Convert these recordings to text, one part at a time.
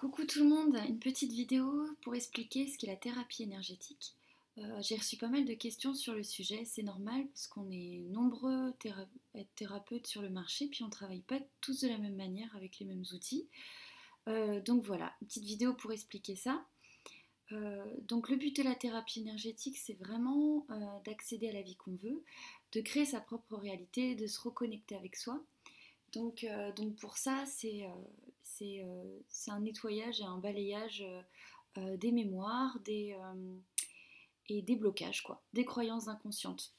Coucou tout le monde, une petite vidéo pour expliquer ce qu'est la thérapie énergétique. Euh, j'ai reçu pas mal de questions sur le sujet, c'est normal parce qu'on est nombreux être thérapeutes sur le marché, puis on ne travaille pas tous de la même manière avec les mêmes outils. Euh, donc voilà, une petite vidéo pour expliquer ça. Euh, donc le but de la thérapie énergétique, c'est vraiment d'accéder à la vie qu'on veut, de créer sa propre réalité, de se reconnecter avec soi. Donc, pour ça, c'est c'est un nettoyage et un balayage euh, euh, des mémoires et des blocages, quoi, des croyances inconscientes.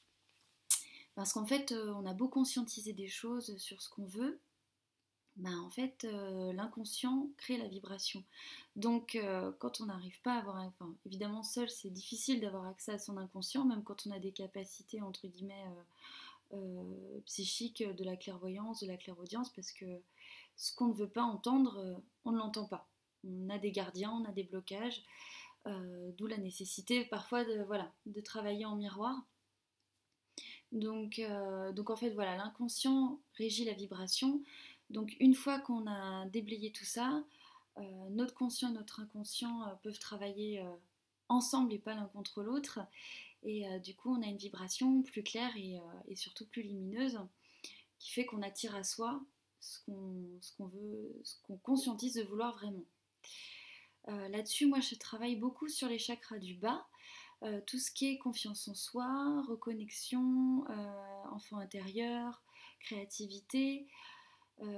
Parce qu'en fait, on a beau conscientiser des choses sur ce qu'on veut, ben, en fait, l'inconscient crée la vibration. Donc, quand on n'arrive pas à avoir, enfin, évidemment, seul, c'est difficile d'avoir accès à son inconscient, même quand on a des capacités entre guillemets psychiques, de la clairvoyance, de la clairaudience, parce que ce qu'on ne veut pas entendre, euh, on ne l'entend pas. On a des gardiens, on a des blocages, euh, d'où la nécessité parfois de, travailler en miroir. Donc, euh, donc en fait, voilà, l'inconscient régit la vibration. Donc une fois qu'on a déblayé tout ça, notre conscient et notre inconscient peuvent travailler ensemble et pas l'un contre l'autre. Et du coup, on a une vibration plus claire et surtout plus lumineuse qui fait qu'on attire à soi ce qu'on veut, ce qu'on conscientise de vouloir vraiment. Euh, là-dessus, moi, je travaille beaucoup sur les chakras du bas, euh, tout ce qui est confiance en soi, reconnexion, euh, enfant intérieur, créativité,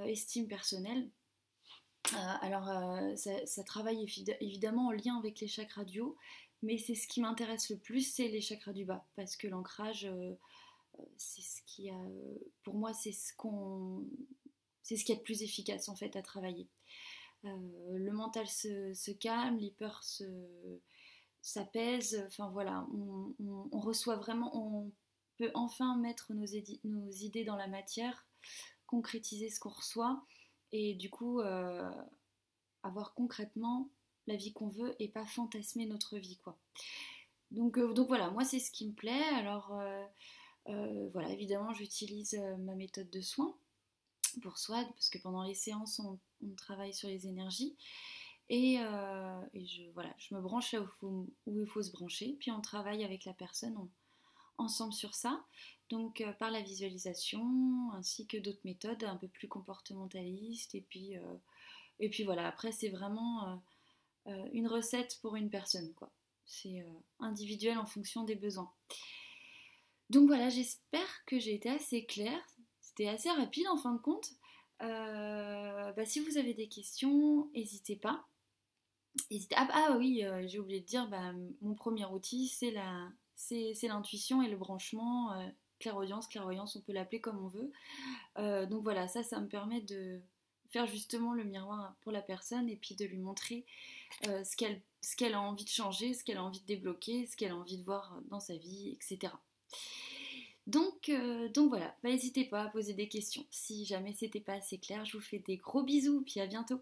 estime personnelle. alors, ça, ça, travaille évidemment en lien avec les chakras du haut, mais c'est ce qui m'intéresse le plus, c'est les chakras du bas, parce que l'ancrage, c'est ce qui a, pour moi, c'est ce qu'on c'est ce qui est le plus efficace en fait à travailler. Euh, le mental se, calme, les peurs s'apaisent. Enfin voilà, on, reçoit vraiment, on peut enfin mettre nos, idées dans la matière, concrétiser ce qu'on reçoit et du coup euh, avoir concrètement la vie qu'on veut et pas fantasmer notre vie quoi. Donc, euh, donc voilà, moi c'est ce qui me plaît. Alors voilà, évidemment j'utilise ma méthode de soins pour soi, parce que pendant les séances, on, travaille sur les énergies. Et, euh, je, voilà, je me branche là où, il faut se brancher, puis on travaille avec la personne ensemble sur ça. Donc euh, par la visualisation, ainsi que d'autres méthodes un peu plus comportementalistes. Et puis, euh, et puis voilà, après c'est vraiment une recette pour une personne. quoi. C'est individuel en fonction des besoins. Donc voilà, j'espère que j'ai été assez claire c'était assez rapide en fin de compte. Euh, bah, si vous avez des questions, n'hésitez pas. Ah, ah, oui, euh, j'ai oublié de dire, bah, mon premier outil, c'est la, c'est, l'intuition et le branchement. Euh, clairaudience, clairvoyance, on peut l'appeler comme on veut. donc voilà, ça, ça me permet de faire justement le miroir pour la personne et puis de lui montrer ce, qu'elle, ce qu'elle a envie de changer, ce qu'elle a envie de débloquer, ce qu'elle a envie de voir dans sa vie, etc. Donc, euh, donc voilà, bah, n'hésitez pas à poser des questions. Si jamais c'était pas assez clair, je vous fais des gros bisous, puis à bientôt.